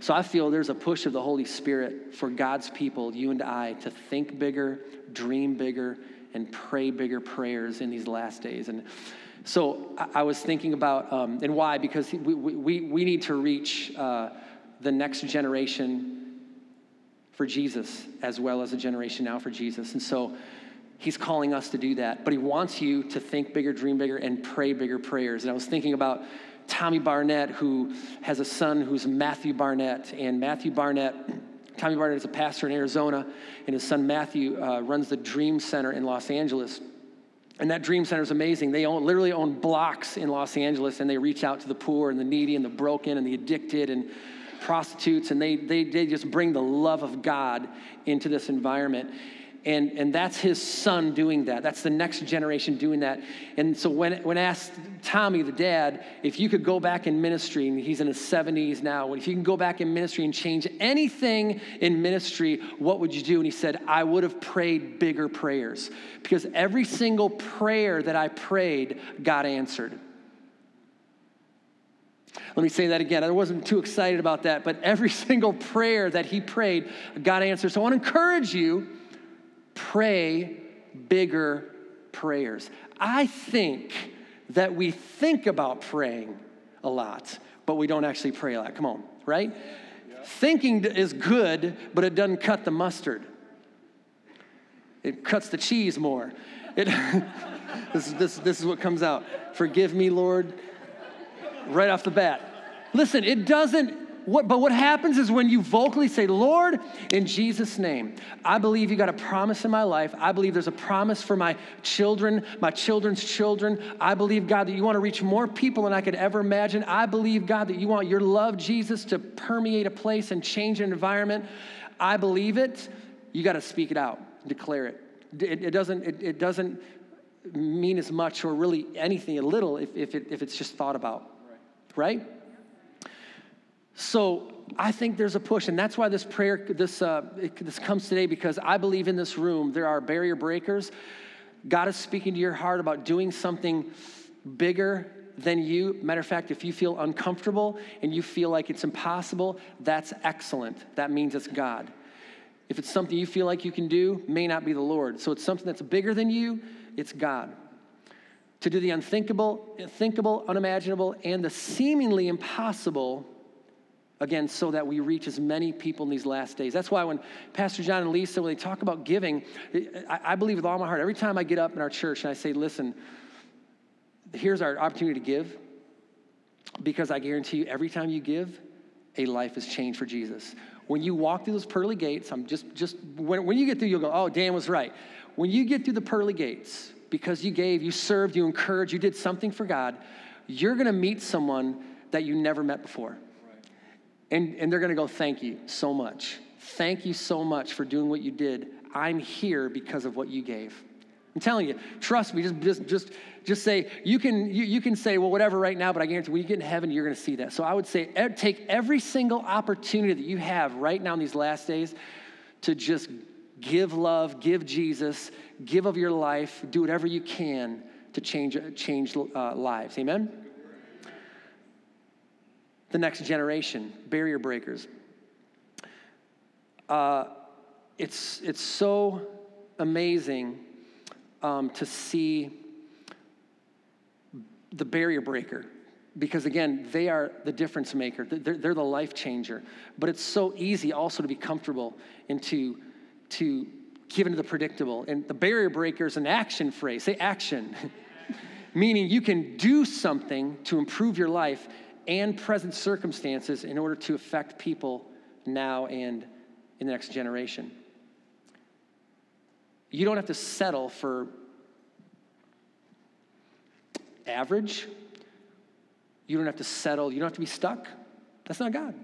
so I feel there's a push of the Holy Spirit for God's people, you and I, to think bigger, dream bigger, and pray bigger prayers in these last days. And so I, was thinking about, um, and why? Because we, we, we need to reach uh, the next generation for Jesus as well as a generation now for Jesus. And so he's calling us to do that. But he wants you to think bigger, dream bigger, and pray bigger prayers. And I was thinking about Tommy Barnett, who has a son who's Matthew Barnett. And Matthew Barnett, Tommy Barnett is a pastor in Arizona, and his son Matthew uh, runs the Dream Center in Los Angeles. And that Dream Center is amazing. They own, literally own blocks in Los Angeles, and they reach out to the poor and the needy and the broken and the addicted and prostitutes, and they, they, they just bring the love of God into this environment. And, and that's his son doing that. That's the next generation doing that. And so when, when asked Tommy, the dad, if you could go back in ministry, and he's in his 70s now, if you can go back in ministry and change anything in ministry, what would you do? And he said, I would have prayed bigger prayers. Because every single prayer that I prayed, God answered. Let me say that again. I wasn't too excited about that, but every single prayer that he prayed, God answered. So I want to encourage you pray bigger prayers. I think that we think about praying a lot, but we don't actually pray a lot. Come on, right? Yeah. Thinking is good, but it doesn't cut the mustard. It cuts the cheese more. It, this, this, this is what comes out. Forgive me, Lord, right off the bat. Listen, it doesn't what, but what happens is when you vocally say, Lord, in Jesus' name, I believe you got a promise in my life. I believe there's a promise for my children, my children's children. I believe, God, that you want to reach more people than I could ever imagine. I believe, God, that you want your love, Jesus, to permeate a place and change an environment. I believe it. You got to speak it out, declare it. It, it doesn't, it, it, doesn't mean as much or really anything, a little, if, if, it, if it's just thought about, right? So I think there's a push, and that's why this prayer this uh, it, this comes today because I believe in this room there are barrier breakers. God is speaking to your heart about doing something bigger than you. Matter of fact, if you feel uncomfortable and you feel like it's impossible, that's excellent. That means it's God. If it's something you feel like you can do, may not be the Lord. So it's something that's bigger than you, it's God. To do the unthinkable, thinkable, unimaginable, and the seemingly impossible again, so that we reach as many people in these last days. That's why when Pastor John and Lisa, when they talk about giving, I, believe with all my heart, every time I get up in our church and I say, listen, here's our opportunity to give, because I guarantee you, every time you give, a life is changed for Jesus. When you walk through those pearly gates, I'm just, just when, when you get through, you'll go, oh, Dan was right. When you get through the pearly gates, because you gave, you served, you encouraged, you did something for God, you're gonna meet someone that you never met before. And, and they're going to go, Thank you so much. Thank you so much for doing what you did. I'm here because of what you gave. I'm telling you, trust me, just, just, just, just say, you can, you, you can say, well, whatever right now, but I guarantee when you get in heaven, you're going to see that. So I would say, take every single opportunity that you have right now in these last days to just give love, give Jesus, give of your life, do whatever you can to change, change uh, lives. Amen? The next generation, barrier breakers. Uh, it's, it's so amazing um, to see the barrier breaker because again they are the difference maker. They're, they're, the life changer but it's so easy also to be comfortable and to to give into the predictable. And the barrier breaker is an action phrase. Say action. Meaning you can do something to improve your life and present circumstances in order to affect people now and in the next generation. You don't have to settle for average. You don't have to settle. You don't have to be stuck. That's not God.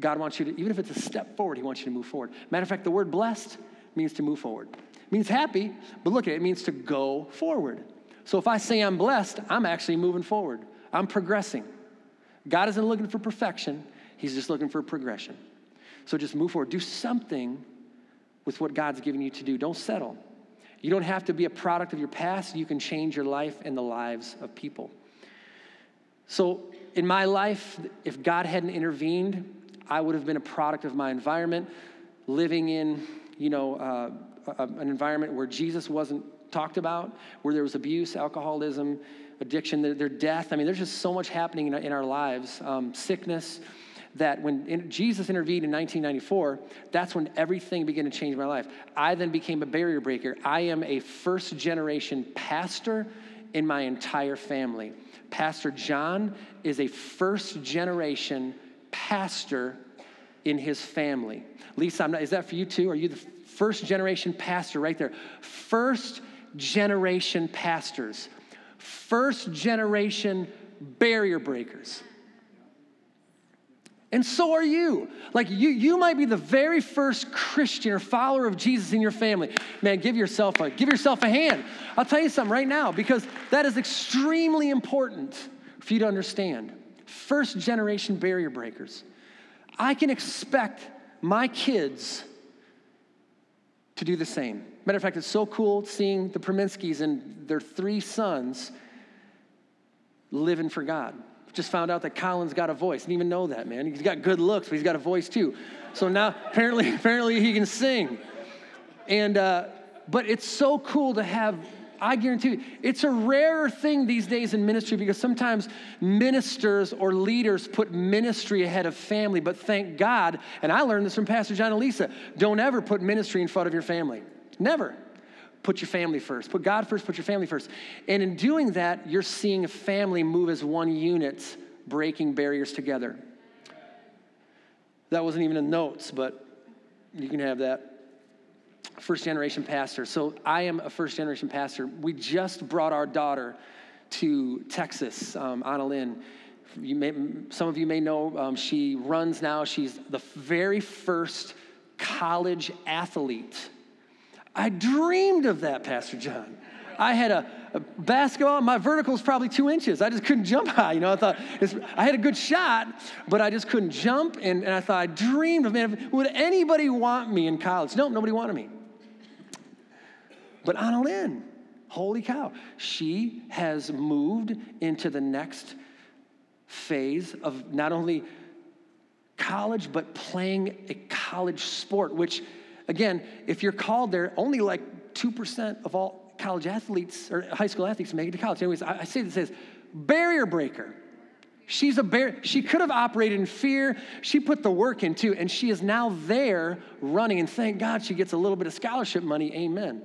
God wants you to, even if it's a step forward, He wants you to move forward. Matter of fact, the word blessed means to move forward. It means happy, but look at it, it means to go forward. So if I say I'm blessed, I'm actually moving forward. I'm progressing. God isn't looking for perfection, He's just looking for progression. So just move forward. Do something with what God's given you to do. Don't settle. You don't have to be a product of your past. You can change your life and the lives of people. So, in my life, if God hadn't intervened, I would have been a product of my environment, living in, you know, uh, a, an environment where Jesus wasn't talked about, where there was abuse, alcoholism, addiction, their, their death. I mean, there's just so much happening in, in our lives, um, sickness that when in, Jesus intervened in 1994, that's when everything began to change my life. I then became a barrier breaker. I am a first generation pastor in my entire family. Pastor John is a first generation pastor in his family. Lisa, not, is that for you too? Are you the first generation pastor right there? First generation pastors, first generation barrier breakers. And so are you. Like you, you might be the very first Christian or follower of Jesus in your family. Man, give yourself a give yourself a hand. I'll tell you something right now because that is extremely important for you to understand. First generation barrier breakers. I can expect my kids to do the same. Matter of fact, it's so cool seeing the Perminskis and their three sons living for God. Just found out that Colin's got a voice. Didn't even know that, man. He's got good looks, but he's got a voice too. So now apparently, apparently he can sing. And uh, but it's so cool to have I guarantee you, it's a rarer thing these days in ministry because sometimes ministers or leaders put ministry ahead of family. But thank God, and I learned this from Pastor John and Lisa don't ever put ministry in front of your family. Never. Put your family first. Put God first, put your family first. And in doing that, you're seeing a family move as one unit, breaking barriers together. That wasn't even in notes, but you can have that. First generation pastor. So I am a first generation pastor. We just brought our daughter to Texas, um, Anna Lynn. You may, some of you may know um, she runs now. She's the very first college athlete I dreamed of that, Pastor John. I had a, a basketball, my vertical is probably two inches. I just couldn't jump high. You know, I thought I had a good shot, but I just couldn't jump. And, and I thought, I dreamed of, man, would anybody want me in college? No, nobody wanted me. But Anna Lynn, holy cow, she has moved into the next phase of not only college, but playing a college sport, which Again, if you're called there, only like 2% of all college athletes or high school athletes make it to college. Anyways, I, I say this as barrier breaker. She's a bear. She could have operated in fear. She put the work in too, and she is now there running. And thank God she gets a little bit of scholarship money. Amen.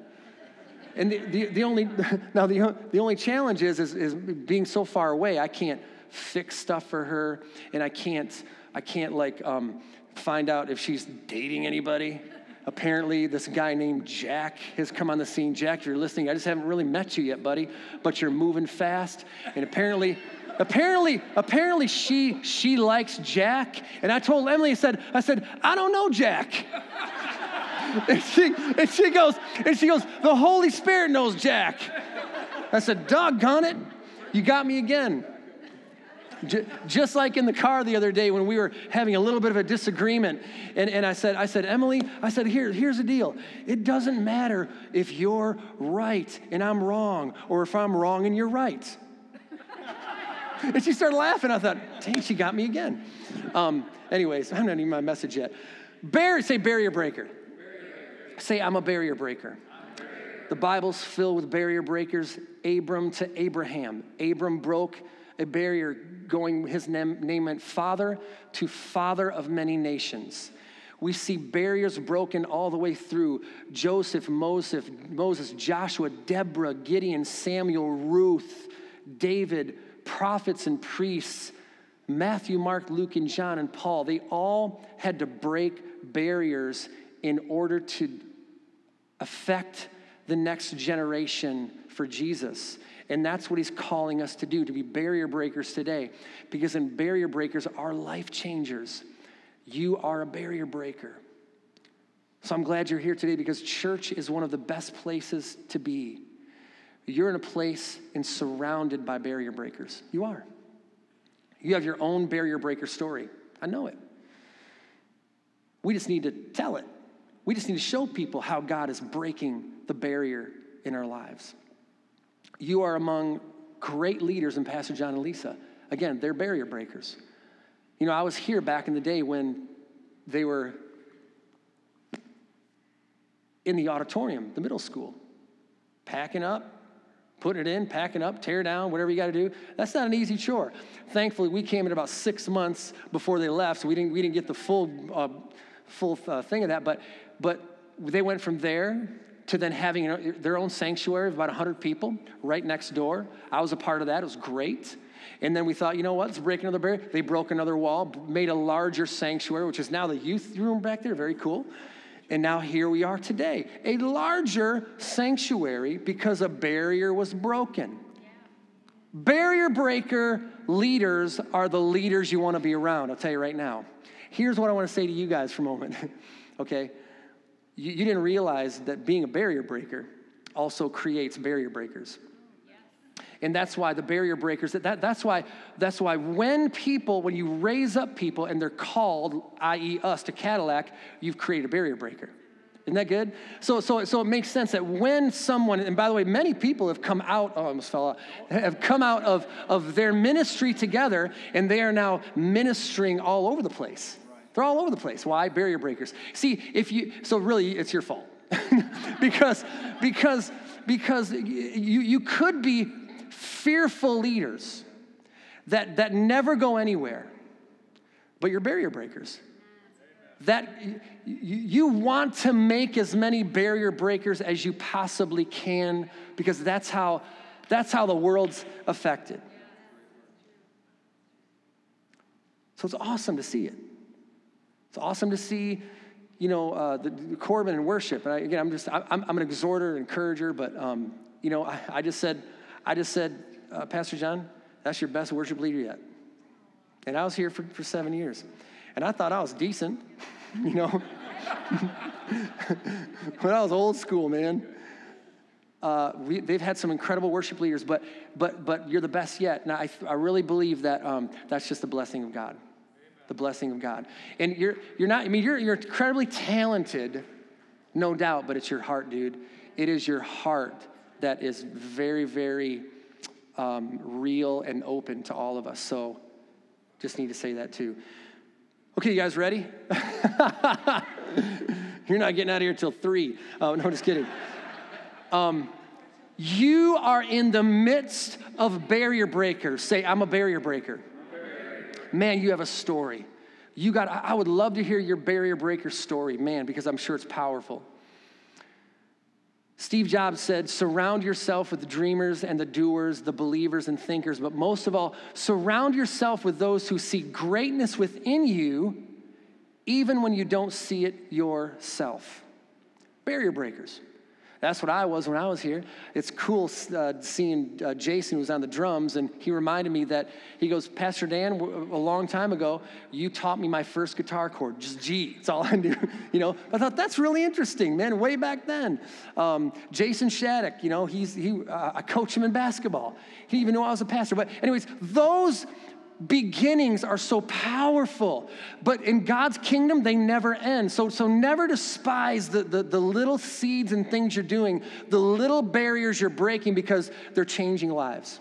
And the, the, the only now the, the only challenge is, is is being so far away. I can't fix stuff for her, and I can't I can't like um, find out if she's dating anybody apparently this guy named Jack has come on the scene. Jack, you're listening. I just haven't really met you yet, buddy, but you're moving fast. And apparently, apparently, apparently she she likes Jack. And I told Emily, I said, I said, I don't know Jack. and she and she goes, and she goes, the Holy Spirit knows Jack. I said, doggone it, you got me again. Just like in the car the other day when we were having a little bit of a disagreement, and, and I said, I said, Emily, I said, Here, here's the deal. It doesn't matter if you're right and I'm wrong, or if I'm wrong and you're right. and she started laughing. I thought, dang, she got me again. Um, anyways, I'm not even my message yet. Say barrier breaker. Say, I'm a barrier breaker. The Bible's filled with barrier breakers. Abram to Abraham. Abram broke a barrier going, his name, name meant father to father of many nations. We see barriers broken all the way through Joseph, Moses, Moses, Joshua, Deborah, Gideon, Samuel, Ruth, David, prophets and priests, Matthew, Mark, Luke, and John, and Paul. They all had to break barriers in order to affect the next generation for Jesus. And that's what he's calling us to do, to be barrier breakers today. Because in barrier breakers are life changers. You are a barrier breaker. So I'm glad you're here today because church is one of the best places to be. You're in a place and surrounded by barrier breakers. You are. You have your own barrier breaker story. I know it. We just need to tell it. We just need to show people how God is breaking the barrier in our lives you are among great leaders in Pastor John and Lisa. Again, they're barrier breakers. You know, I was here back in the day when they were in the auditorium, the middle school, packing up, putting it in, packing up, tear down, whatever you got to do. That's not an easy chore. Thankfully, we came in about six months before they left, so we didn't, we didn't get the full, uh, full uh, thing of that. But, but they went from there to then having their own sanctuary of about 100 people right next door. I was a part of that. It was great. And then we thought, you know what, let's break another barrier. They broke another wall, made a larger sanctuary, which is now the youth room back there. Very cool. And now here we are today, a larger sanctuary because a barrier was broken. Yeah. Barrier breaker leaders are the leaders you want to be around. I'll tell you right now. Here's what I want to say to you guys for a moment. okay? You, you didn't realize that being a barrier breaker also creates barrier breakers and that's why the barrier breakers that, that, that's why that's why when people when you raise up people and they're called i.e us to cadillac you've created a barrier breaker isn't that good? So, so, so it makes sense that when someone, and by the way, many people have come out, oh, I almost fell out, have come out of, of their ministry together and they are now ministering all over the place. They're all over the place. Why? Barrier breakers. See, if you, so really it's your fault. because, because, because you, you could be fearful leaders that, that never go anywhere, but you're barrier breakers. That you want to make as many barrier breakers as you possibly can because that's how, that's how the world's affected. So it's awesome to see it. It's awesome to see, you know, uh, the, the Corbin and worship. And I, again, I'm just, I, I'm an exhorter, encourager, but, um, you know, I, I just said, I just said, uh, Pastor John, that's your best worship leader yet. And I was here for, for seven years. And I thought I was decent, you know. when I was old school, man. Uh, we, they've had some incredible worship leaders, but, but, but you're the best yet. And I, I really believe that um, that's just the blessing of God. The blessing of God. And you're, you're not, I mean, you're, you're incredibly talented, no doubt, but it's your heart, dude. It is your heart that is very, very um, real and open to all of us. So just need to say that too. Okay, you guys ready? You're not getting out of here till three. Oh, no, just kidding. Um, you are in the midst of barrier breakers. Say, I'm a barrier breaker. Man, you have a story. You got, I would love to hear your barrier breaker story, man, because I'm sure it's powerful. Steve Jobs said, surround yourself with the dreamers and the doers, the believers and thinkers, but most of all, surround yourself with those who see greatness within you, even when you don't see it yourself. Barrier breakers. That's what I was when I was here. It's cool uh, seeing uh, Jason, who was on the drums, and he reminded me that he goes, Pastor Dan, a long time ago, you taught me my first guitar chord, just G. It's all I knew. you know, I thought that's really interesting, man. Way back then, um, Jason Shattuck, you know, he's he. Uh, I coach him in basketball. He didn't even know I was a pastor. But anyways, those beginnings are so powerful, but in God's kingdom, they never end. So, so never despise the, the, the, little seeds and things you're doing, the little barriers you're breaking because they're changing lives.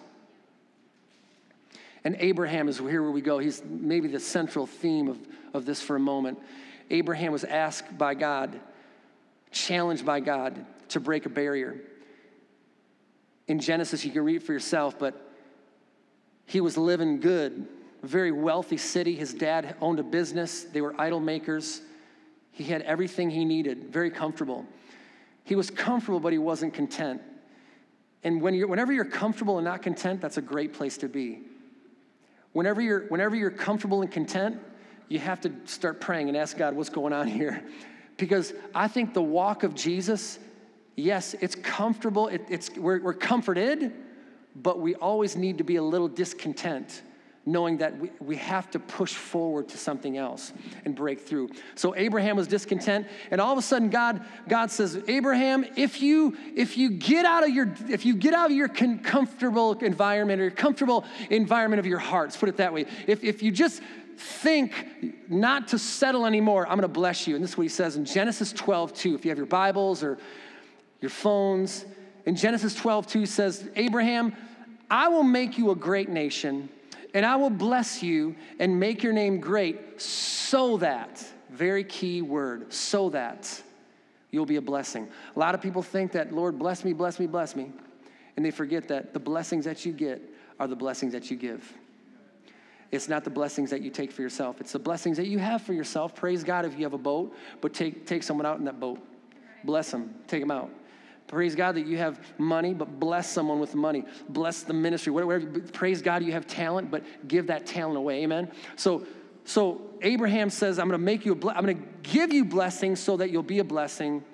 And Abraham is here where we go. He's maybe the central theme of, of this for a moment. Abraham was asked by God, challenged by God to break a barrier. In Genesis, you can read it for yourself, but he was living good, very wealthy city. His dad owned a business, they were idol makers. He had everything he needed, very comfortable. He was comfortable, but he wasn't content. And when you're, whenever you're comfortable and not content, that's a great place to be. Whenever you're, whenever you're comfortable and content, you have to start praying and ask God what's going on here. Because I think the walk of Jesus, yes, it's comfortable, it, it's, we're, we're comforted, but we always need to be a little discontent knowing that we, we have to push forward to something else and break through. So abraham was discontent and all of a sudden god god says abraham if you if you get out of your if you get out of your comfortable environment or your comfortable environment of your heart let's put it that way if, if you just think not to settle anymore i'm going to bless you. And this is what he says in genesis 12 2 if you have your bibles or your phones in Genesis 12, 2 says, Abraham, I will make you a great nation, and I will bless you and make your name great so that, Very key word, so that you'll be a blessing. A lot of people think that, Lord, bless me, bless me, bless me. And they forget that the blessings that you get are the blessings that you give. It's not the blessings that you take for yourself. It's the blessings that you have for yourself. Praise God if you have a boat, but take, take someone out in that boat. Bless them, take them out. Praise God that you have money, but bless someone with money. Bless the ministry. Whatever. Praise God you have talent, but give that talent away. Amen. So, so Abraham says, "I'm going to make you. A ble- I'm going to give you blessings so that you'll be a blessing."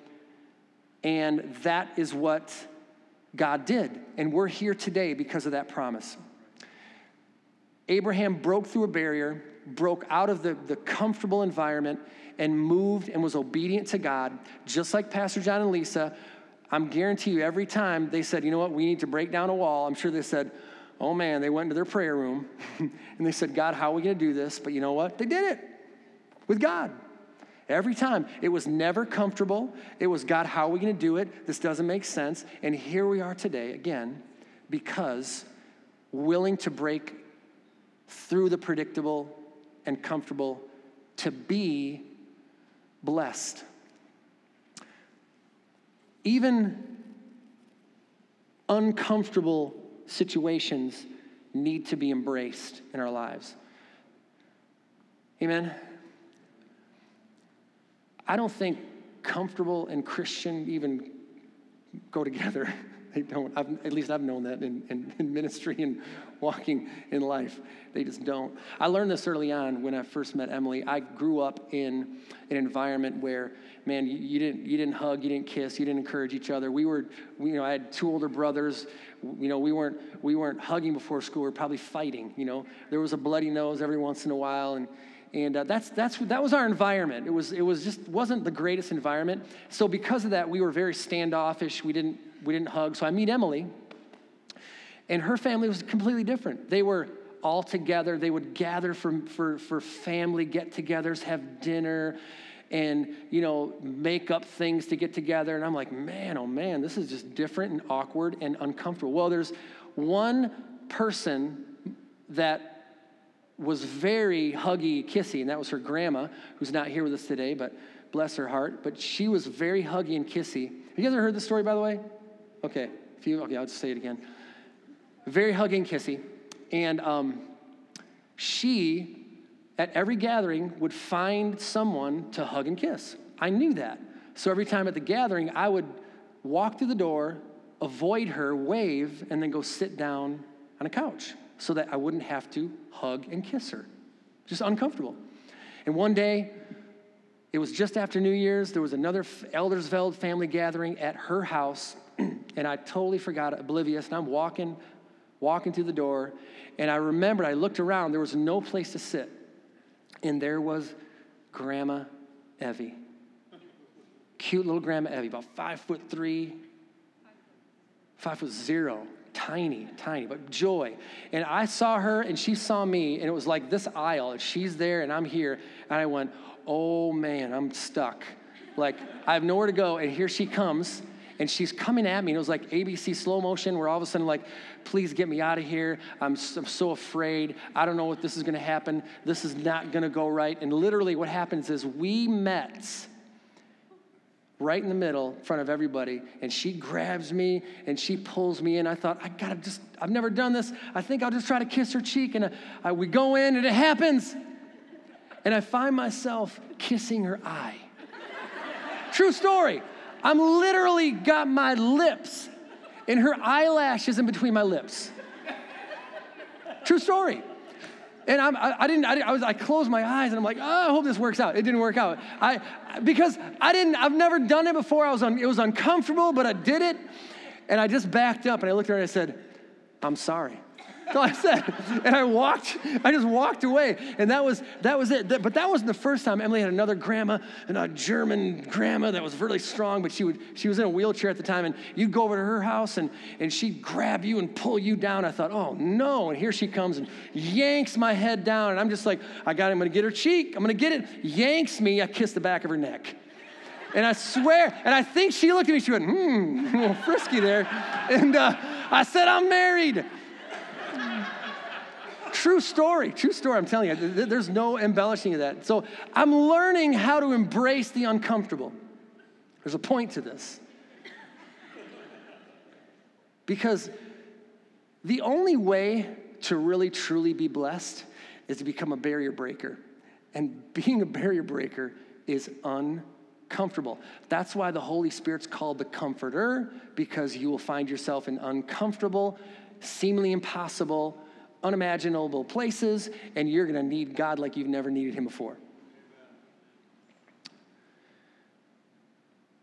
And that is what God did, and we're here today because of that promise. Abraham broke through a barrier, broke out of the, the comfortable environment, and moved and was obedient to God, just like Pastor John and Lisa. I'm guarantee you, every time they said, you know what, we need to break down a wall, I'm sure they said, oh man, they went into their prayer room and they said, God, how are we going to do this? But you know what? They did it with God. Every time. It was never comfortable. It was, God, how are we going to do it? This doesn't make sense. And here we are today again because willing to break through the predictable and comfortable to be blessed. Even uncomfortable situations need to be embraced in our lives. Amen. I don't think comfortable and Christian even go together. They don't. I've, at least I've known that in, in, in, ministry and walking in life. They just don't. I learned this early on when I first met Emily. I grew up in an environment where, man, you, you didn't you didn't hug, you didn't kiss, you didn't encourage each other. We were, we, you know, I had two older brothers. You know, we weren't we weren't hugging before school. We were probably fighting. You know, there was a bloody nose every once in a while, and and uh, that's that's that was our environment. It was it was just wasn't the greatest environment. So because of that, we were very standoffish. We didn't we didn't hug. So I meet Emily, and her family was completely different. They were all together. They would gather for, for, for family get togethers, have dinner, and, you know, make up things to get together. And I'm like, man, oh man, this is just different and awkward and uncomfortable. Well, there's one person that was very huggy, kissy, and that was her grandma, who's not here with us today, but bless her heart. But she was very huggy and kissy. Have you guys ever heard this story, by the way? Okay, if you, okay, I'll just say it again. Very hugging, kissy. And um, she, at every gathering, would find someone to hug and kiss. I knew that. So every time at the gathering, I would walk through the door, avoid her, wave, and then go sit down on a couch so that I wouldn't have to hug and kiss her. Just uncomfortable. And one day, it was just after New Year's, there was another Eldersveld family gathering at her house and I totally forgot, oblivious, and I'm walking, walking through the door, and I remembered, I looked around, there was no place to sit. And there was Grandma Evie. Cute little Grandma Evie, about five foot three, five foot zero, tiny, tiny, but joy. And I saw her and she saw me, and it was like this aisle, and she's there and I'm here. And I went, oh man, I'm stuck. Like, I have nowhere to go. And here she comes and she's coming at me. And it was like ABC slow motion, where all of a sudden, like, please get me out of here. I'm, I'm so afraid. I don't know what this is going to happen. This is not going to go right. And literally, what happens is we met right in the middle in front of everybody and she grabs me and she pulls me in i thought i gotta just i've never done this i think i'll just try to kiss her cheek and uh, we go in and it happens and i find myself kissing her eye true story I'm literally got my lips and her eyelashes in between my lips. True story. And I'm, I, I didn't, I, I, was, I closed my eyes and I'm like, oh, I hope this works out. It didn't work out. I, because I didn't, I've never done it before. I was un, it was uncomfortable, but I did it. And I just backed up and I looked at her and I said, I'm sorry. So I said, and I walked, I just walked away. And that was that was it. But that wasn't the first time. Emily had another grandma, and a German grandma that was really strong, but she would she was in a wheelchair at the time, and you'd go over to her house and and she'd grab you and pull you down. I thought, oh no, and here she comes and yanks my head down, and I'm just like, I got it, I'm gonna get her cheek, I'm gonna get it, yanks me, I kiss the back of her neck. And I swear, and I think she looked at me, she went, hmm, a little frisky there. And uh, I said, I'm married. True story, true story. I'm telling you, there's no embellishing of that. So I'm learning how to embrace the uncomfortable. There's a point to this. Because the only way to really truly be blessed is to become a barrier breaker. And being a barrier breaker is uncomfortable. That's why the Holy Spirit's called the Comforter, because you will find yourself in uncomfortable, seemingly impossible, unimaginable places, and you're going to need God like you've never needed Him before.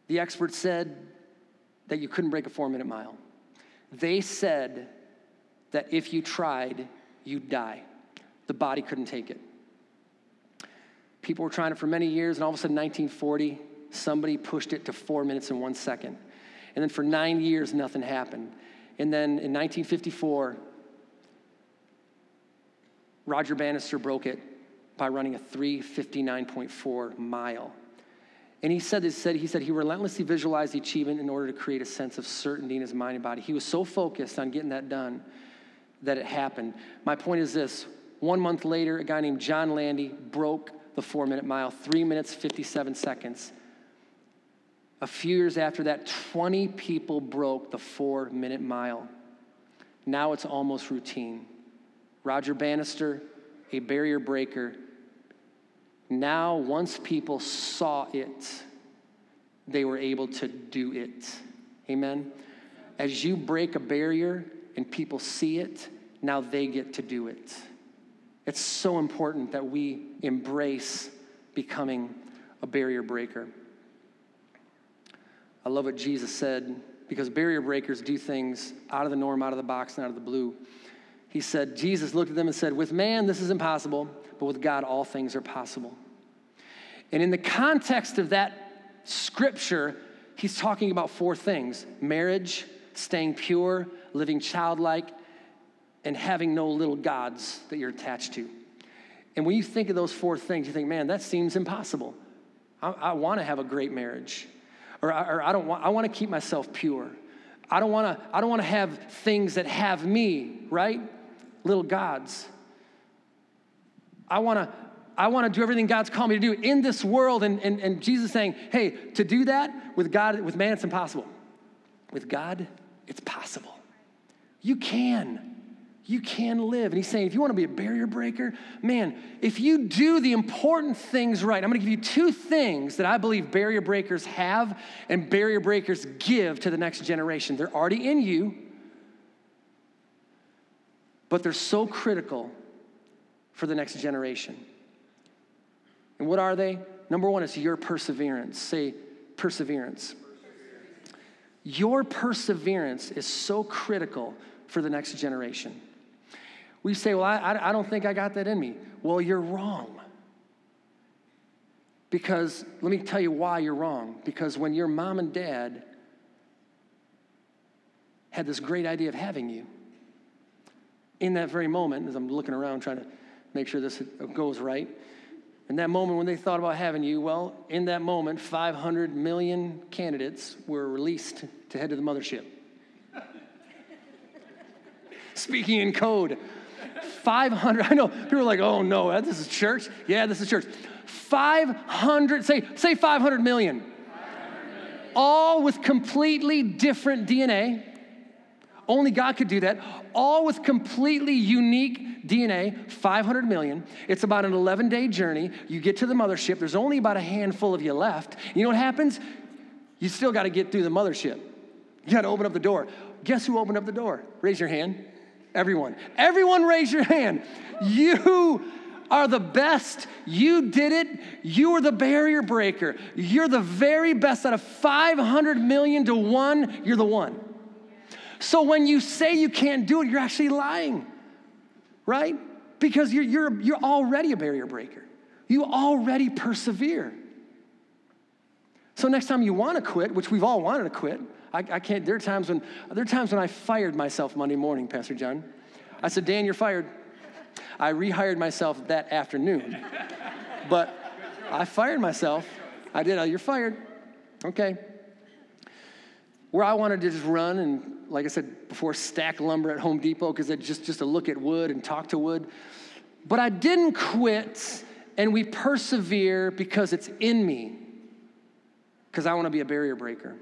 The experts said that you couldn't break a four minute mile. They said that if you tried, you'd die. The body couldn't take it. People were trying it for many years, and all of a sudden, 1940, somebody pushed it to four minutes and one second. And then for nine years, nothing happened. And then in 1954, Roger Bannister broke it by running a 359.4 mile. And he said, this, said, he said he relentlessly visualized the achievement in order to create a sense of certainty in his mind and body. He was so focused on getting that done that it happened. My point is this one month later, a guy named John Landy broke the four minute mile, three minutes, 57 seconds. A few years after that, 20 people broke the four minute mile. Now it's almost routine. Roger Bannister, a barrier breaker, now, once people saw it, they were able to do it. Amen? As you break a barrier and people see it, now they get to do it. It's so important that we embrace becoming a barrier breaker. I love what Jesus said because barrier breakers do things out of the norm, out of the box, and out of the blue. He said, Jesus looked at them and said, With man, this is impossible, but with God, all things are possible. And in the context of that scripture, he's talking about four things marriage, staying pure, living childlike, and having no little gods that you're attached to. And when you think of those four things, you think, man, that seems impossible. I, I want to have a great marriage, or, or I don't want, I want to keep myself pure. I don't want to, I don't want to have things that have me, right? Little gods. I want to, I want to do everything God's called me to do in this world. And, and, and Jesus saying, hey, to do that with God, with man, it's impossible. With God, it's possible. You can. You can live. And he's saying, if you want to be a barrier breaker, man, if you do the important things right, I'm going to give you two things that I believe barrier breakers have and barrier breakers give to the next generation. They're already in you, but they're so critical for the next generation. And what are they? Number one is your perseverance. Say perseverance. Your perseverance is so critical for the next generation. We say, Well, I, I don't think I got that in me. Well, you're wrong. Because let me tell you why you're wrong. Because when your mom and dad had this great idea of having you, in that very moment, as I'm looking around trying to make sure this goes right, in that moment when they thought about having you, well, in that moment, 500 million candidates were released to head to the mothership. Speaking in code, 500, I know people are like, oh no, uh, this is church. Yeah, this is church. 500, say, say 500 million. 500 million. All with completely different DNA. Only God could do that. All with completely unique DNA, 500 million. It's about an 11 day journey. You get to the mothership, there's only about a handful of you left. You know what happens? You still got to get through the mothership. You got to open up the door. Guess who opened up the door? Raise your hand. Everyone. Everyone raise your hand. You are the best. You did it. You are the barrier breaker. You're the very best out of 500 million to one. You're the one. So when you say you can't do it, you're actually lying, right? Because you're, you're, you're already a barrier breaker. You already persevere. So next time you want to quit, which we've all wanted to quit, I, I, can't. There are times when there are times when I fired myself Monday morning, Pastor John. I said, Dan, you're fired. I rehired myself that afternoon, but I fired myself. I did. Oh, You're fired. Okay. Where I wanted to just run and, like I said before, stack lumber at Home Depot because it's just, just to look at wood and talk to wood. But I didn't quit, and we persevere because it's in me, because I want to be a barrier breaker.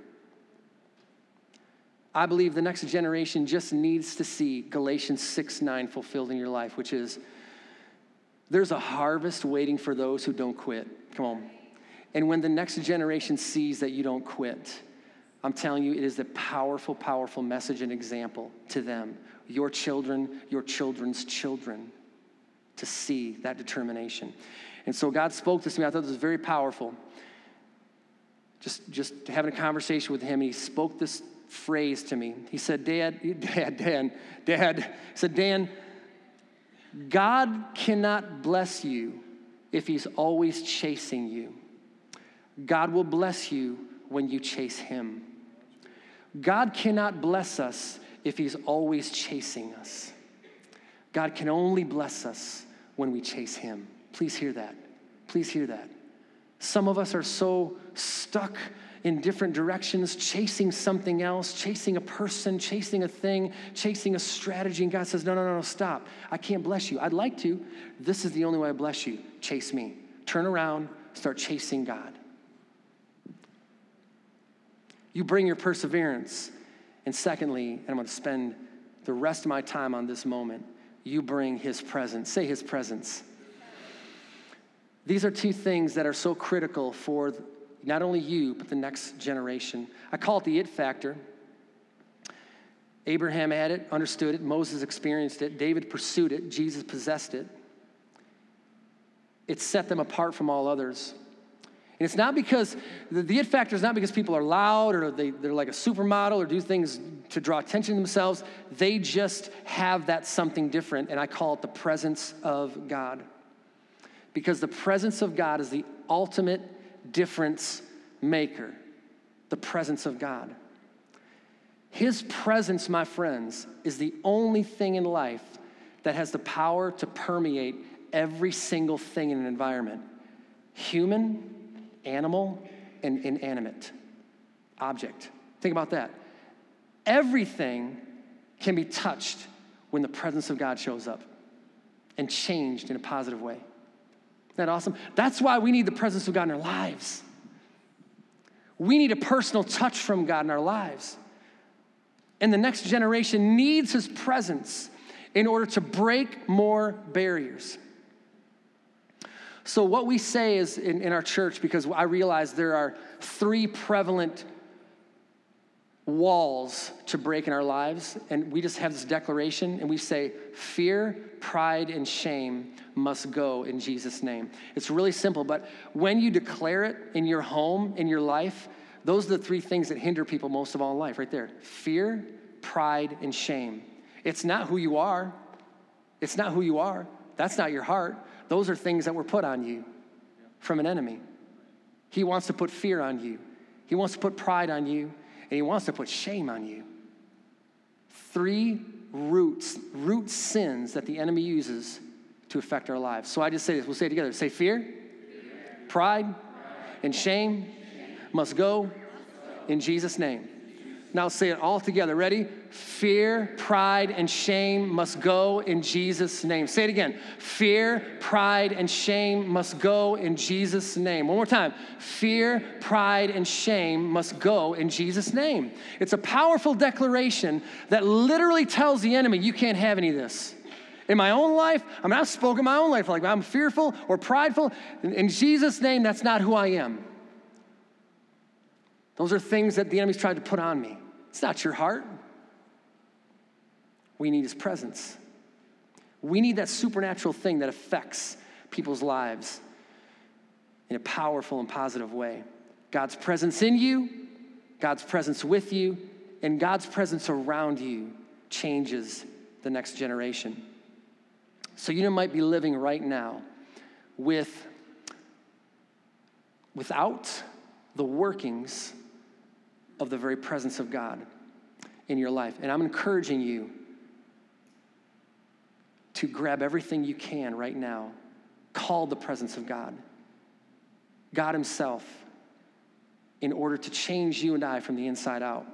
I believe the next generation just needs to see Galatians 6 9 fulfilled in your life, which is there's a harvest waiting for those who don't quit. Come on. And when the next generation sees that you don't quit, I'm telling you, it is a powerful, powerful message and example to them, your children, your children's children, to see that determination. And so God spoke this to me. I thought this was very powerful. Just, just having a conversation with him, and he spoke this phrase to me. He said, Dad, Dad, Dan, Dad, said, Dan, God cannot bless you if he's always chasing you. God will bless you when you chase him. God cannot bless us if He's always chasing us. God can only bless us when we chase Him. Please hear that. Please hear that. Some of us are so stuck in different directions, chasing something else, chasing a person, chasing a thing, chasing a strategy. And God says, No, no, no, no, stop. I can't bless you. I'd like to. This is the only way I bless you. Chase me. Turn around, start chasing God. You bring your perseverance. And secondly, and I'm going to spend the rest of my time on this moment, you bring his presence. Say his presence. These are two things that are so critical for not only you, but the next generation. I call it the it factor. Abraham had it, understood it, Moses experienced it, David pursued it, Jesus possessed it. It set them apart from all others. And it's not because, the, the it factor is not because people are loud or they, they're like a supermodel or do things to draw attention to themselves. They just have that something different, and I call it the presence of God. Because the presence of God is the ultimate difference maker. The presence of God. His presence, my friends, is the only thing in life that has the power to permeate every single thing in an environment human, animal and inanimate object. Think about that. Everything can be touched when the presence of God shows up and changed in a positive way. Isn't that awesome? That's why we need the presence of God in our lives. We need a personal touch from God in our lives. And the next generation needs his presence in order to break more barriers. So, what we say is in, in our church, because I realize there are three prevalent walls to break in our lives, and we just have this declaration, and we say, Fear, pride, and shame must go in Jesus' name. It's really simple, but when you declare it in your home, in your life, those are the three things that hinder people most of all in life, right there fear, pride, and shame. It's not who you are. It's not who you are. That's not your heart. Those are things that were put on you from an enemy. He wants to put fear on you, he wants to put pride on you, and he wants to put shame on you. Three roots, root sins that the enemy uses to affect our lives. So I just say this, we'll say it together. Say fear, pride, and shame must go in Jesus' name. Now say it all together. Ready? Fear, pride, and shame must go in Jesus' name. Say it again. Fear, pride, and shame must go in Jesus' name. One more time. Fear, pride, and shame must go in Jesus' name. It's a powerful declaration that literally tells the enemy, you can't have any of this. In my own life, I mean, I've spoken my own life like I'm fearful or prideful. In Jesus' name, that's not who I am. Those are things that the enemy's tried to put on me. It's not your heart. We need his presence. We need that supernatural thing that affects people's lives in a powerful and positive way. God's presence in you, God's presence with you, and God's presence around you changes the next generation. So you might be living right now with without the workings of the very presence of God in your life. And I'm encouraging you to grab everything you can right now, call the presence of God, God Himself, in order to change you and I from the inside out.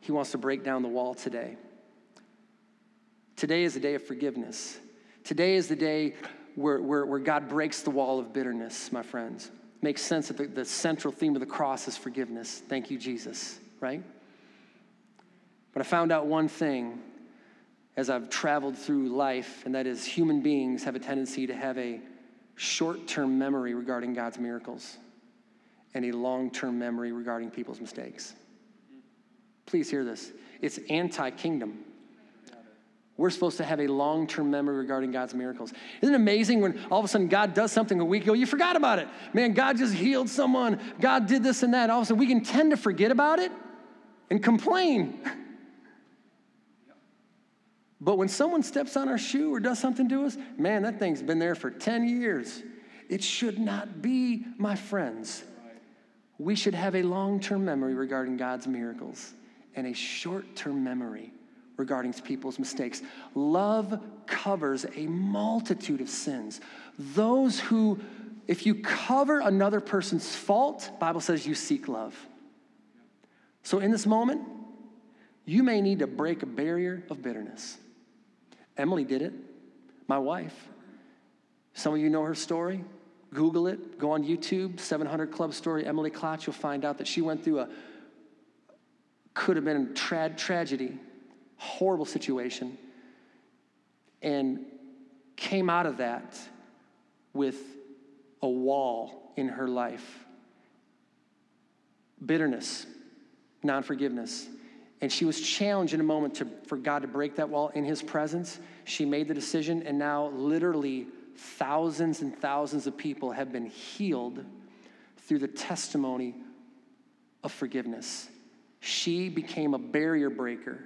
He wants to break down the wall today. Today is a day of forgiveness. Today is the day where, where, where God breaks the wall of bitterness, my friends. Makes sense that the, the central theme of the cross is forgiveness. Thank you, Jesus, right? But I found out one thing as I've traveled through life, and that is human beings have a tendency to have a short term memory regarding God's miracles and a long term memory regarding people's mistakes. Please hear this it's anti kingdom. We're supposed to have a long term memory regarding God's miracles. Isn't it amazing when all of a sudden God does something a week ago, you forgot about it? Man, God just healed someone. God did this and that. All of a sudden, we can tend to forget about it and complain. But when someone steps on our shoe or does something to us, man, that thing's been there for 10 years. It should not be, my friends. We should have a long term memory regarding God's miracles and a short term memory regarding people's mistakes. Love covers a multitude of sins. Those who, if you cover another person's fault, Bible says you seek love. So in this moment, you may need to break a barrier of bitterness. Emily did it, my wife. Some of you know her story. Google it, go on YouTube, 700 Club Story, Emily Klotz. You'll find out that she went through a, could have been a tra- tragedy horrible situation, and came out of that with a wall in her life bitterness, non forgiveness. And she was challenged in a moment to, for God to break that wall in His presence. She made the decision, and now literally thousands and thousands of people have been healed through the testimony of forgiveness. She became a barrier breaker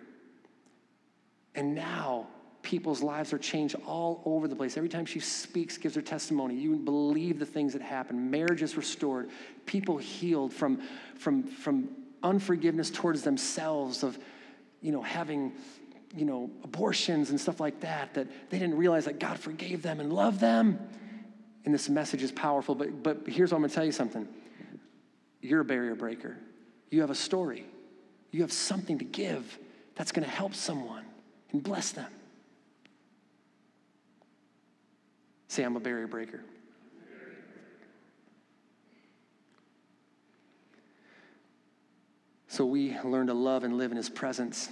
and now people's lives are changed all over the place. Every time she speaks, gives her testimony, you believe the things that happen. Marriage is restored, people healed from, from, from unforgiveness towards themselves, of you know, having you know, abortions and stuff like that, that they didn't realize that God forgave them and loved them. And this message is powerful. But, but here's what I'm gonna tell you something. You're a barrier breaker. You have a story. You have something to give that's gonna help someone and bless them. Say, I'm a barrier breaker. So we learn to love and live in his presence.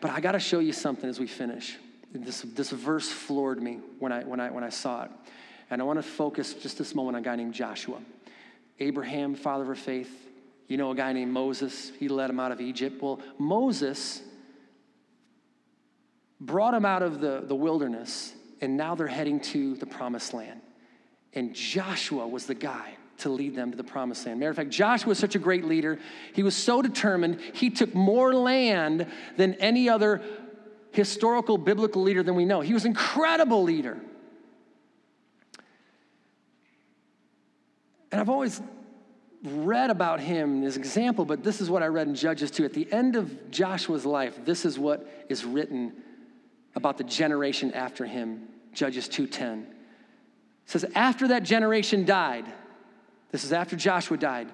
But I got to show you something as we finish. This, this verse floored me when I, when, I, when I saw it. And I want to focus just this moment on a guy named Joshua. Abraham, father of faith. You know a guy named Moses. He led him out of Egypt. Well, Moses brought them out of the, the wilderness, and now they're heading to the promised land. And Joshua was the guy to lead them to the promised land. Matter of fact, Joshua was such a great leader. He was so determined, he took more land than any other historical biblical leader than we know. He was an incredible leader. And I've always read about him as an example, but this is what I read in Judges 2. At the end of Joshua's life, this is what is written about the generation after him, Judges 2:10. says after that generation died, this is after Joshua died,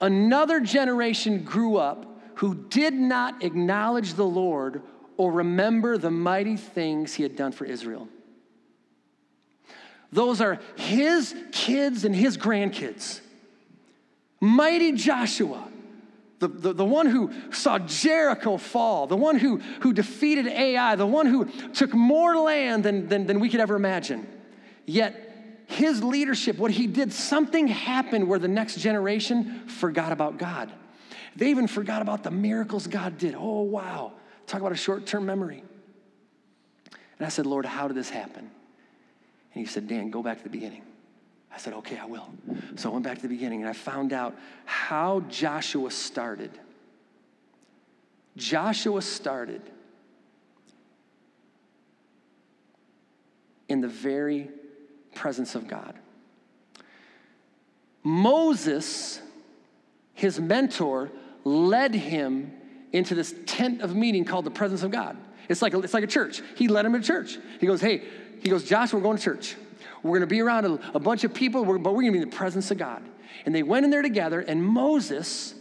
another generation grew up who did not acknowledge the Lord or remember the mighty things he had done for Israel. Those are his kids and his grandkids. Mighty Joshua the, the, the one who saw Jericho fall, the one who, who defeated Ai, the one who took more land than, than, than we could ever imagine. Yet, his leadership, what he did, something happened where the next generation forgot about God. They even forgot about the miracles God did. Oh, wow. Talk about a short term memory. And I said, Lord, how did this happen? And he said, Dan, go back to the beginning. I said, okay, I will. So I went back to the beginning and I found out how Joshua started. Joshua started in the very presence of God. Moses, his mentor, led him into this tent of meeting called the presence of God. It's like a, it's like a church. He led him to church. He goes, hey, he goes, Joshua, we're going to church. We're going to be around a, a bunch of people, but we're going to be in the presence of God. And they went in there together, and Moses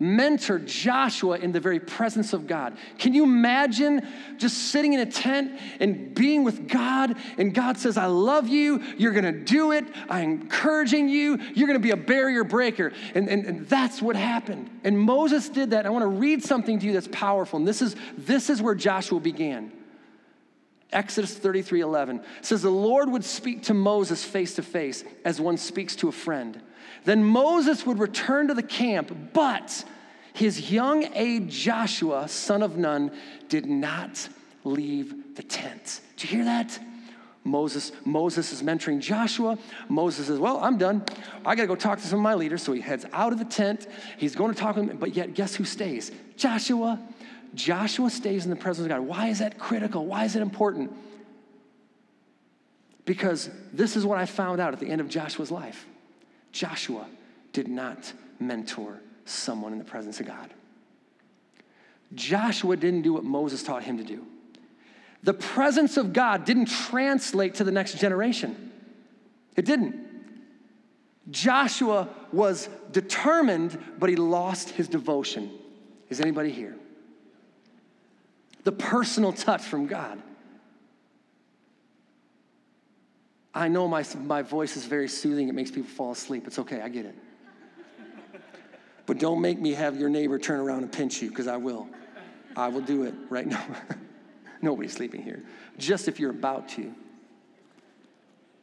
mentored Joshua in the very presence of God. Can you imagine just sitting in a tent and being with God? And God says, I love you. You're going to do it. I'm encouraging you. You're going to be a barrier breaker. And, and, and that's what happened. And Moses did that. I want to read something to you that's powerful. And this is, this is where Joshua began. Exodus 33 11 says, The Lord would speak to Moses face to face as one speaks to a friend. Then Moses would return to the camp, but his young aide Joshua, son of Nun, did not leave the tent. Did you hear that? Moses, Moses is mentoring Joshua. Moses says, Well, I'm done. I got to go talk to some of my leaders. So he heads out of the tent. He's going to talk to them, but yet, guess who stays? Joshua. Joshua stays in the presence of God. Why is that critical? Why is it important? Because this is what I found out at the end of Joshua's life. Joshua did not mentor someone in the presence of God. Joshua didn't do what Moses taught him to do. The presence of God didn't translate to the next generation. It didn't. Joshua was determined, but he lost his devotion. Is anybody here? The personal touch from God. I know my, my voice is very soothing. It makes people fall asleep. It's okay, I get it. But don't make me have your neighbor turn around and pinch you, because I will. I will do it right now. Nobody's sleeping here. Just if you're about to.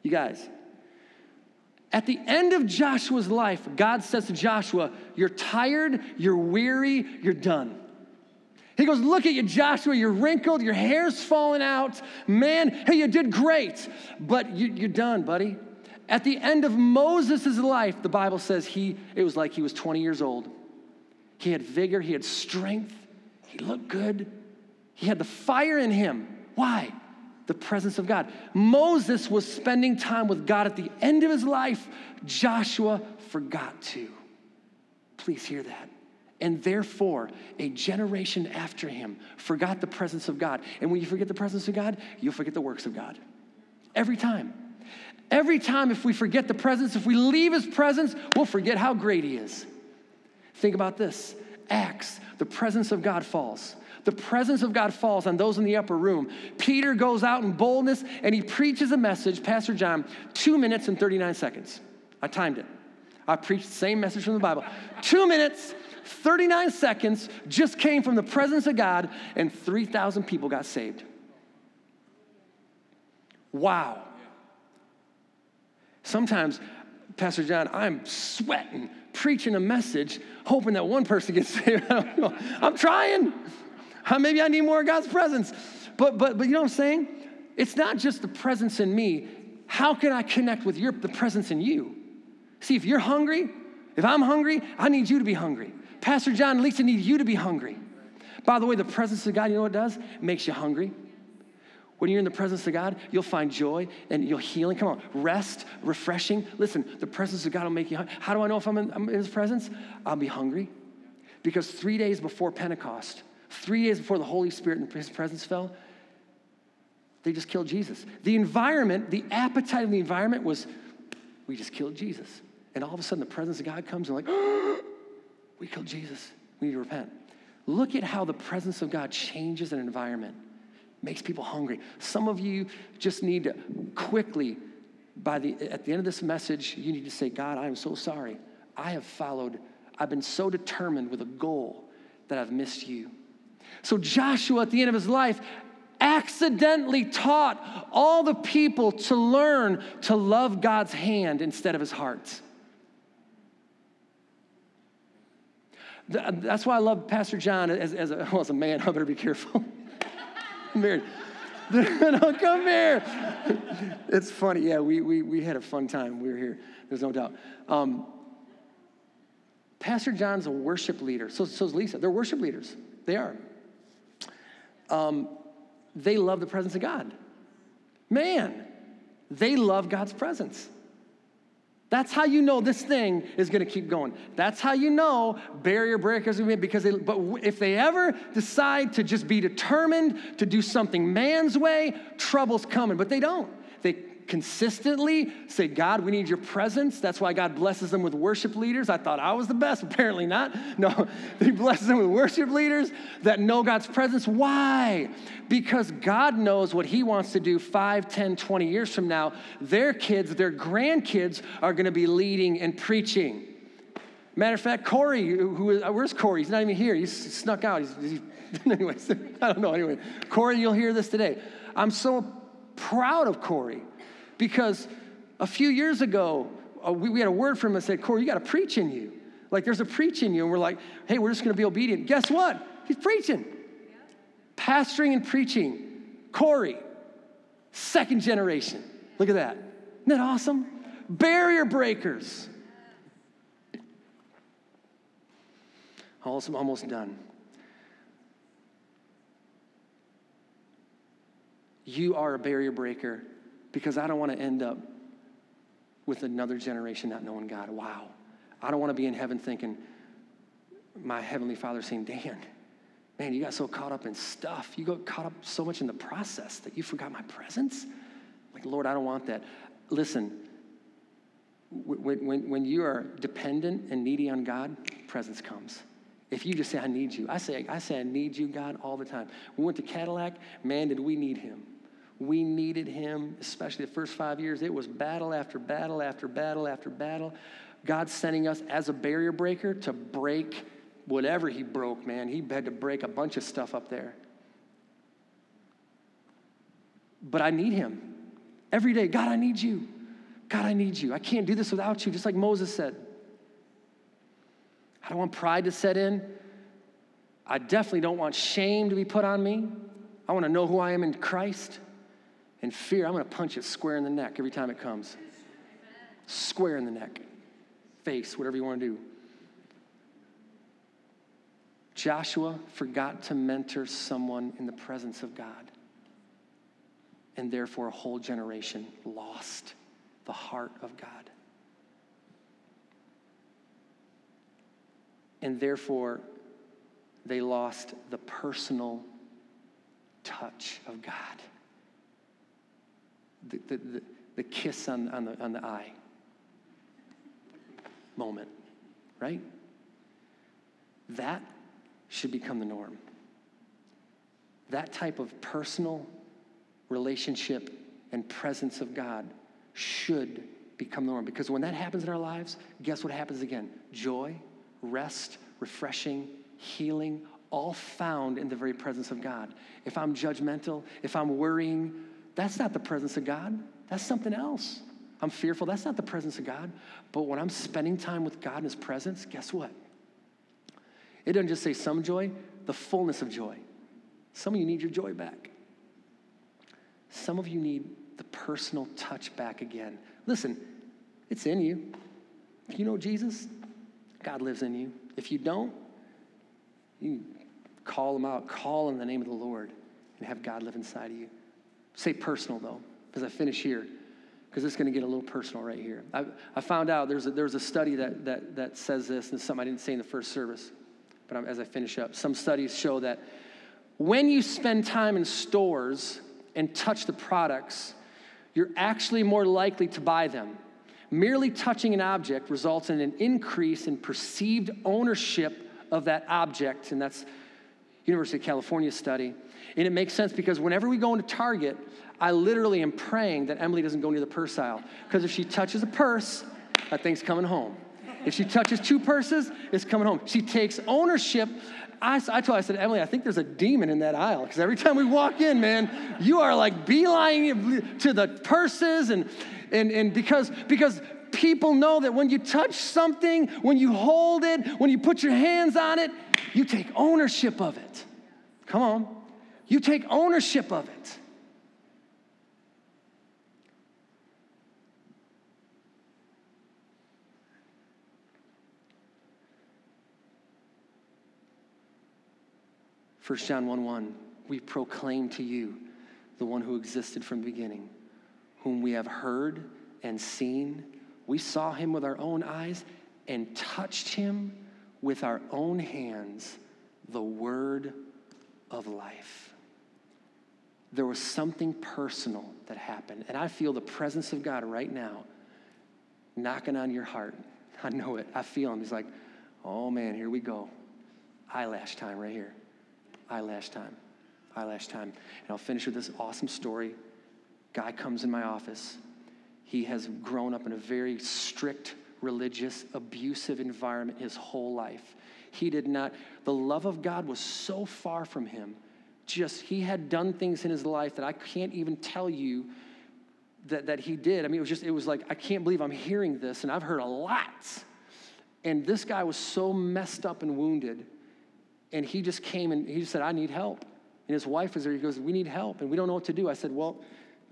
You guys, at the end of Joshua's life, God says to Joshua, You're tired, you're weary, you're done. He goes, Look at you, Joshua. You're wrinkled, your hair's falling out. Man, hey, you did great, but you, are done, buddy. At the end of Moses' life, the Bible says he, it was like he was 20 years old. He had vigor, he had strength, he looked good, he had the fire in him. Why? The presence of God. Moses was spending time with God at the end of his life. Joshua forgot to. Please hear that. And therefore, a generation after him forgot the presence of God. And when you forget the presence of God, you'll forget the works of God. Every time. Every time, if we forget the presence, if we leave his presence, we'll forget how great he is. Think about this Acts, the presence of God falls. The presence of God falls on those in the upper room. Peter goes out in boldness and he preaches a message, Pastor John, two minutes and 39 seconds. I timed it. I preached the same message from the Bible. Two minutes 39 seconds just came from the presence of God, and 3,000 people got saved. Wow. Sometimes, Pastor John, I'm sweating, preaching a message, hoping that one person gets saved. I'm trying. Uh, maybe I need more of God's presence. But, but, but you know what I'm saying? It's not just the presence in me. How can I connect with your, the presence in you? See, if you're hungry, if I'm hungry, I need you to be hungry. Pastor John, least I need you to be hungry. By the way, the presence of God, you know what it does? It makes you hungry. When you're in the presence of God, you'll find joy and you'll healing. Come on, rest, refreshing. Listen, the presence of God will make you hungry. How do I know if I'm in, I'm in His presence? I'll be hungry. Because three days before Pentecost, three days before the Holy Spirit and His presence fell, they just killed Jesus. The environment, the appetite of the environment was, we just killed Jesus. And all of a sudden, the presence of God comes and like, oh, we killed Jesus. We need to repent. Look at how the presence of God changes an environment, makes people hungry. Some of you just need to quickly, by the at the end of this message, you need to say, God, I am so sorry. I have followed, I've been so determined with a goal that I've missed you. So Joshua, at the end of his life, accidentally taught all the people to learn to love God's hand instead of his heart. That's why I love Pastor John as, as, a, well, as a man. I better be careful. I'm married. no, come here. It's funny. Yeah, we, we, we had a fun time. We were here. There's no doubt. Um, Pastor John's a worship leader. So, so is Lisa. They're worship leaders. They are. Um, they love the presence of God. Man, they love God's presence. That's how you know this thing is going to keep going. That's how you know barrier breakers are because they, but if they ever decide to just be determined to do something man's way, trouble's coming. But they don't. Consistently say, God, we need your presence. That's why God blesses them with worship leaders. I thought I was the best, apparently not. No, He blesses them with worship leaders that know God's presence. Why? Because God knows what He wants to do 5, 10, 20 years from now. Their kids, their grandkids are going to be leading and preaching. Matter of fact, Corey, who is, where's Corey? He's not even here. He's snuck out. He's, he's anyways, I don't know. Anyway, Corey, you'll hear this today. I'm so proud of Corey because a few years ago, uh, we, we, had a word from him that said, Corey, you got to preach in you. Like there's a preach in you. And we're like, hey, we're just going to be obedient. Guess what? He's preaching. Pastoring and preaching. Corey, second generation. Look at that. Isn't that awesome? Barrier breakers. Almost done. You are a barrier breaker because I don't want to end up with another generation not knowing God. Wow. I don't want to be in heaven thinking, my Heavenly Father saying, Dan, man, you got so caught up in stuff. You got caught up so much in the process that you forgot my presence. Like, Lord, I don't want that. Listen, when, when, when you are dependent and needy on God, presence comes. If you just say, I need you, I say, I say, I need you, God, all the time. We went to Cadillac, man, did we need him. We needed him, especially the first five years. It was battle after battle after battle after battle. God sending us as a barrier breaker to break whatever he broke, man. He had to break a bunch of stuff up there. But I need him every day. God, I need you. God, I need you. I can't do this without you, just like Moses said. I don't want pride to set in. I definitely don't want shame to be put on me. I want to know who I am in Christ. And fear, I'm going to punch it square in the neck every time it comes. Square in the neck, face, whatever you want to do. Joshua forgot to mentor someone in the presence of God. And therefore, a whole generation lost the heart of God. And therefore, they lost the personal touch of God the, the, the, kiss on, on, the, on the eye moment, right? That should become the norm. That type of personal relationship and presence of God should become the norm. Because when that happens in our lives, guess what happens again? Joy, rest, refreshing, healing, all found in the very presence of God. If I'm judgmental, if I'm worrying, that's not the presence of God. That's something else. I'm fearful. That's not the presence of God. But when I'm spending time with God in His presence, guess what? It doesn't just say some joy, the fullness of joy. Some of you need your joy back. Some of you need the personal touch back again. Listen, it's in you. If you know Jesus, God lives in you. If you don't, you call him out, call in the name of the Lord, and have God live inside of you. Say personal though, because I finish here, because it's going to get a little personal right here. I, I found out there's a, there's a study that, that, that says this, and something I didn't say in the first service, but I'm, as I finish up, some studies show that when you spend time in stores and touch the products, you're actually more likely to buy them. Merely touching an object results in an increase in perceived ownership of that object, and that's University of California study. And it makes sense because whenever we go into Target, I literally am praying that Emily doesn't go near the purse aisle. Because if she touches a purse, that thing's coming home. If she touches two purses, it's coming home. She takes ownership. I, I told her, I said, Emily, I think there's a demon in that aisle. Because every time we walk in, man, you are like beelining to the purses. And, and, and because, because people know that when you touch something, when you hold it, when you put your hands on it, you take ownership of it. Come on. You take ownership of it. First John 1 1, we proclaim to you the one who existed from the beginning, whom we have heard and seen. We saw him with our own eyes and touched him with our own hands, the word of life. there was something personal that happened. And I feel the presence of God right now knocking on your heart. I know it. I feel him. He's like, oh man, here we go. Eyelash time right here. Eyelash time. Eyelash time. And I'll finish with this awesome story. Guy comes in my office. He has grown up in a very strict, religious, abusive environment his whole life. He did not, the love of God was so far from him. Just, he had done things in his life that I can't even tell you that, that he did. I mean, it was just, it was like, I can't believe I'm hearing this, and I've heard a lot. And this guy was so messed up and wounded. And he just came and he just said, I need help. And his wife was there. He goes, We need help, and we don't know what to do. I said, Well,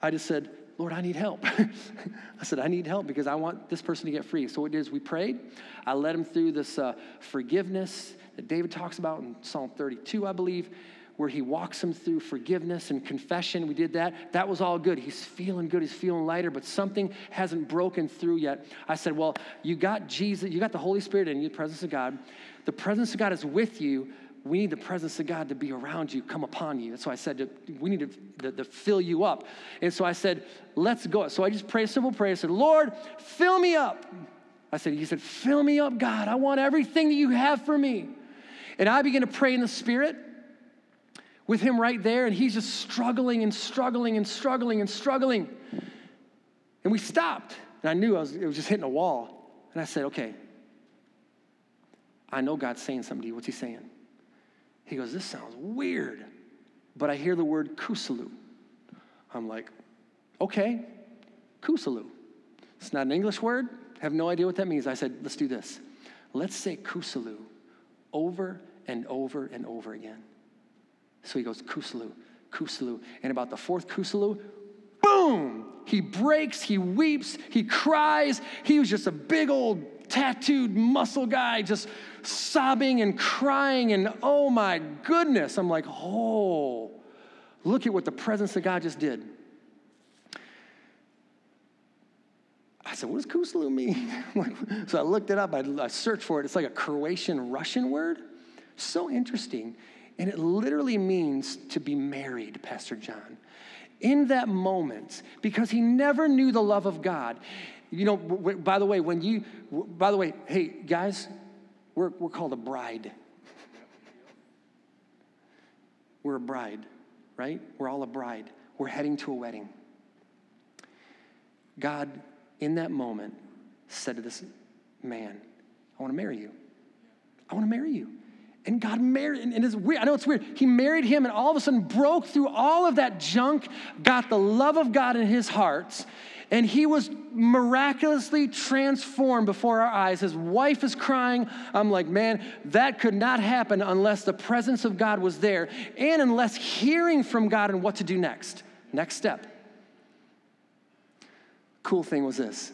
I just said, Lord, I need help. I said, I need help because I want this person to get free. So what did is we prayed. I led him through this uh, forgiveness that David talks about in Psalm 32, I believe, where he walks him through forgiveness and confession. We did that. That was all good. He's feeling good. He's feeling lighter, but something hasn't broken through yet. I said, Well, you got Jesus, you got the Holy Spirit in you, the presence of God. The presence of God is with you, we need the presence of God to be around you, come upon you. That's why I said we need to, to, to, fill you up. And so I said, let's go. So I just prayed a simple prayer. I said, Lord, fill me up. I said, He said, fill me up, God. I want everything that you have for me. And I began to pray in the Spirit with him right there, and he's just struggling and struggling and struggling and struggling. And we stopped, and I knew I was, it was just hitting a wall. And I said, okay, I know God's saying something to you. What's he saying? He goes, This sounds weird, but I hear the word kusalu. I'm like, Okay, kusalu. It's not an English word. Have no idea what that means. I said, Let's do this. Let's say kusalu over and over and over again. So he goes, Kusalu, Kusalu. And about the fourth Kusalu, boom! He breaks, he weeps, he cries. He was just a big old tattooed muscle guy, just sobbing and crying, and oh my goodness. I'm like, oh, look at what the presence of God just did. I said, what does Kusalu mean? so I looked it up, I, I searched for it. It's like a Croatian Russian word. So interesting. And it literally means to be married, Pastor John. In that moment, because he never knew the love of God. You know, by the way, when you, by the way, hey, guys, we're, we're called a bride. We're a bride, right? We're all a bride. We're heading to a wedding. God, in that moment, said to this man, I want to marry you. I want to marry you. And God married, and it's weird. I know it's weird. He married him and all of a sudden broke through all of that junk, got the love of God in his heart, and he was miraculously transformed before our eyes. His wife is crying. I'm like, man, that could not happen unless the presence of God was there and unless hearing from God and what to do next. Next step. Cool thing was this.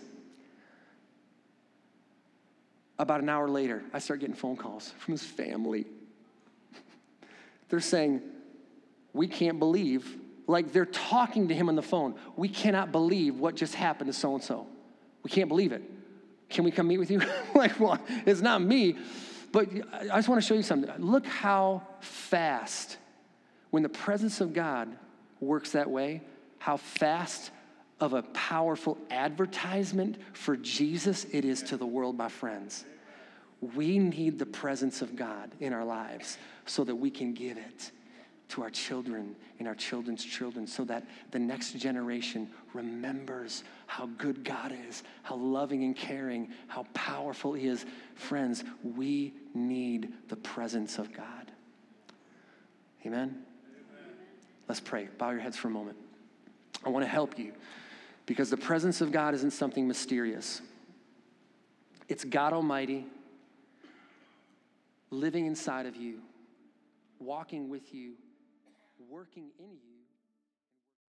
About an hour later, I start getting phone calls from his family. They're saying, We can't believe like they're talking to him on the phone. We cannot believe what just happened to so and so. We can't believe it. Can we come meet with you? like, well, it's not me, but I just want to show you something. Look how fast, when the presence of God works that way, how fast of a powerful advertisement for Jesus it is to the world, my friends. We need the presence of God in our lives so that we can give it to our children and our children's children so that the next generation remembers how good God is, how loving and caring, how powerful He is. Friends, we need the presence of God. Amen? Amen? Let's pray. Bow your heads for a moment. I want to help you because the presence of God isn't something mysterious, it's God Almighty living inside of you, walking with you working in you